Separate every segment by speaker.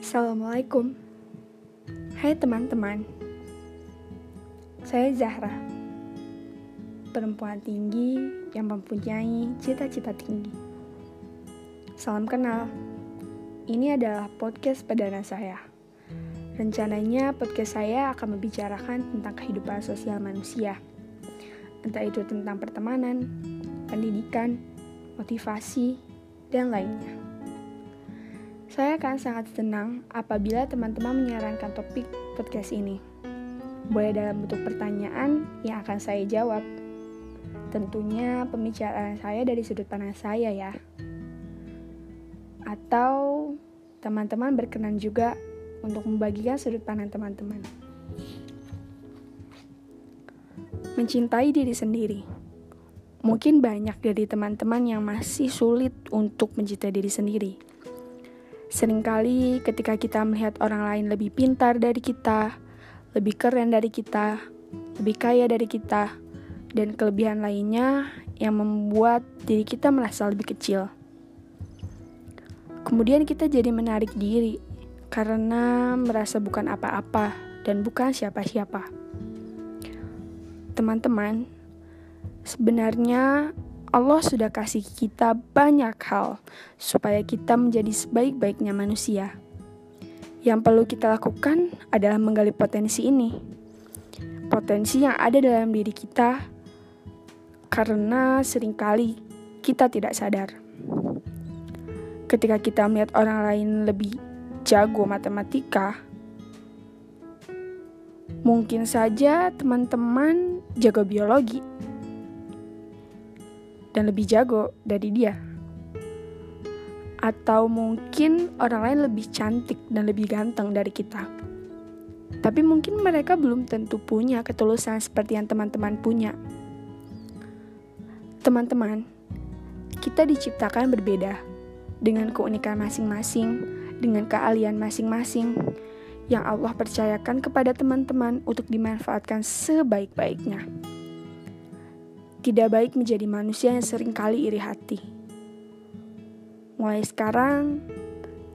Speaker 1: Assalamualaikum. Hai teman-teman. Saya Zahra. Perempuan tinggi yang mempunyai cita-cita tinggi. Salam kenal. Ini adalah podcast perdana saya. Rencananya podcast saya akan membicarakan tentang kehidupan sosial manusia. Entah itu tentang pertemanan, pendidikan, motivasi, dan lainnya saya akan sangat senang apabila teman-teman menyarankan topik podcast ini. Boleh dalam bentuk pertanyaan yang akan saya jawab. Tentunya pembicaraan saya dari sudut pandang saya ya. Atau teman-teman berkenan juga untuk membagikan sudut pandang teman-teman. Mencintai diri sendiri. Mungkin banyak dari teman-teman yang masih sulit untuk mencintai diri sendiri Seringkali ketika kita melihat orang lain lebih pintar dari kita, lebih keren dari kita, lebih kaya dari kita, dan kelebihan lainnya yang membuat diri kita merasa lebih kecil. Kemudian kita jadi menarik diri karena merasa bukan apa-apa dan bukan siapa-siapa. Teman-teman, sebenarnya Allah sudah kasih kita banyak hal supaya kita menjadi sebaik-baiknya manusia. Yang perlu kita lakukan adalah menggali potensi ini. Potensi yang ada dalam diri kita karena sering kali kita tidak sadar. Ketika kita melihat orang lain lebih jago matematika, mungkin saja teman-teman jago biologi dan lebih jago dari dia. Atau mungkin orang lain lebih cantik dan lebih ganteng dari kita. Tapi mungkin mereka belum tentu punya ketulusan seperti yang teman-teman punya. Teman-teman, kita diciptakan berbeda dengan keunikan masing-masing, dengan keahlian masing-masing yang Allah percayakan kepada teman-teman untuk dimanfaatkan sebaik-baiknya. Tidak baik menjadi manusia yang sering kali iri hati. Mulai sekarang,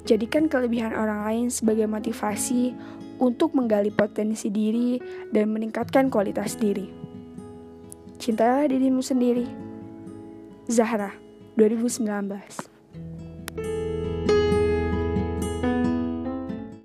Speaker 1: jadikan kelebihan orang lain sebagai motivasi untuk menggali potensi diri dan meningkatkan kualitas diri. Cintailah dirimu sendiri. Zahra, 2019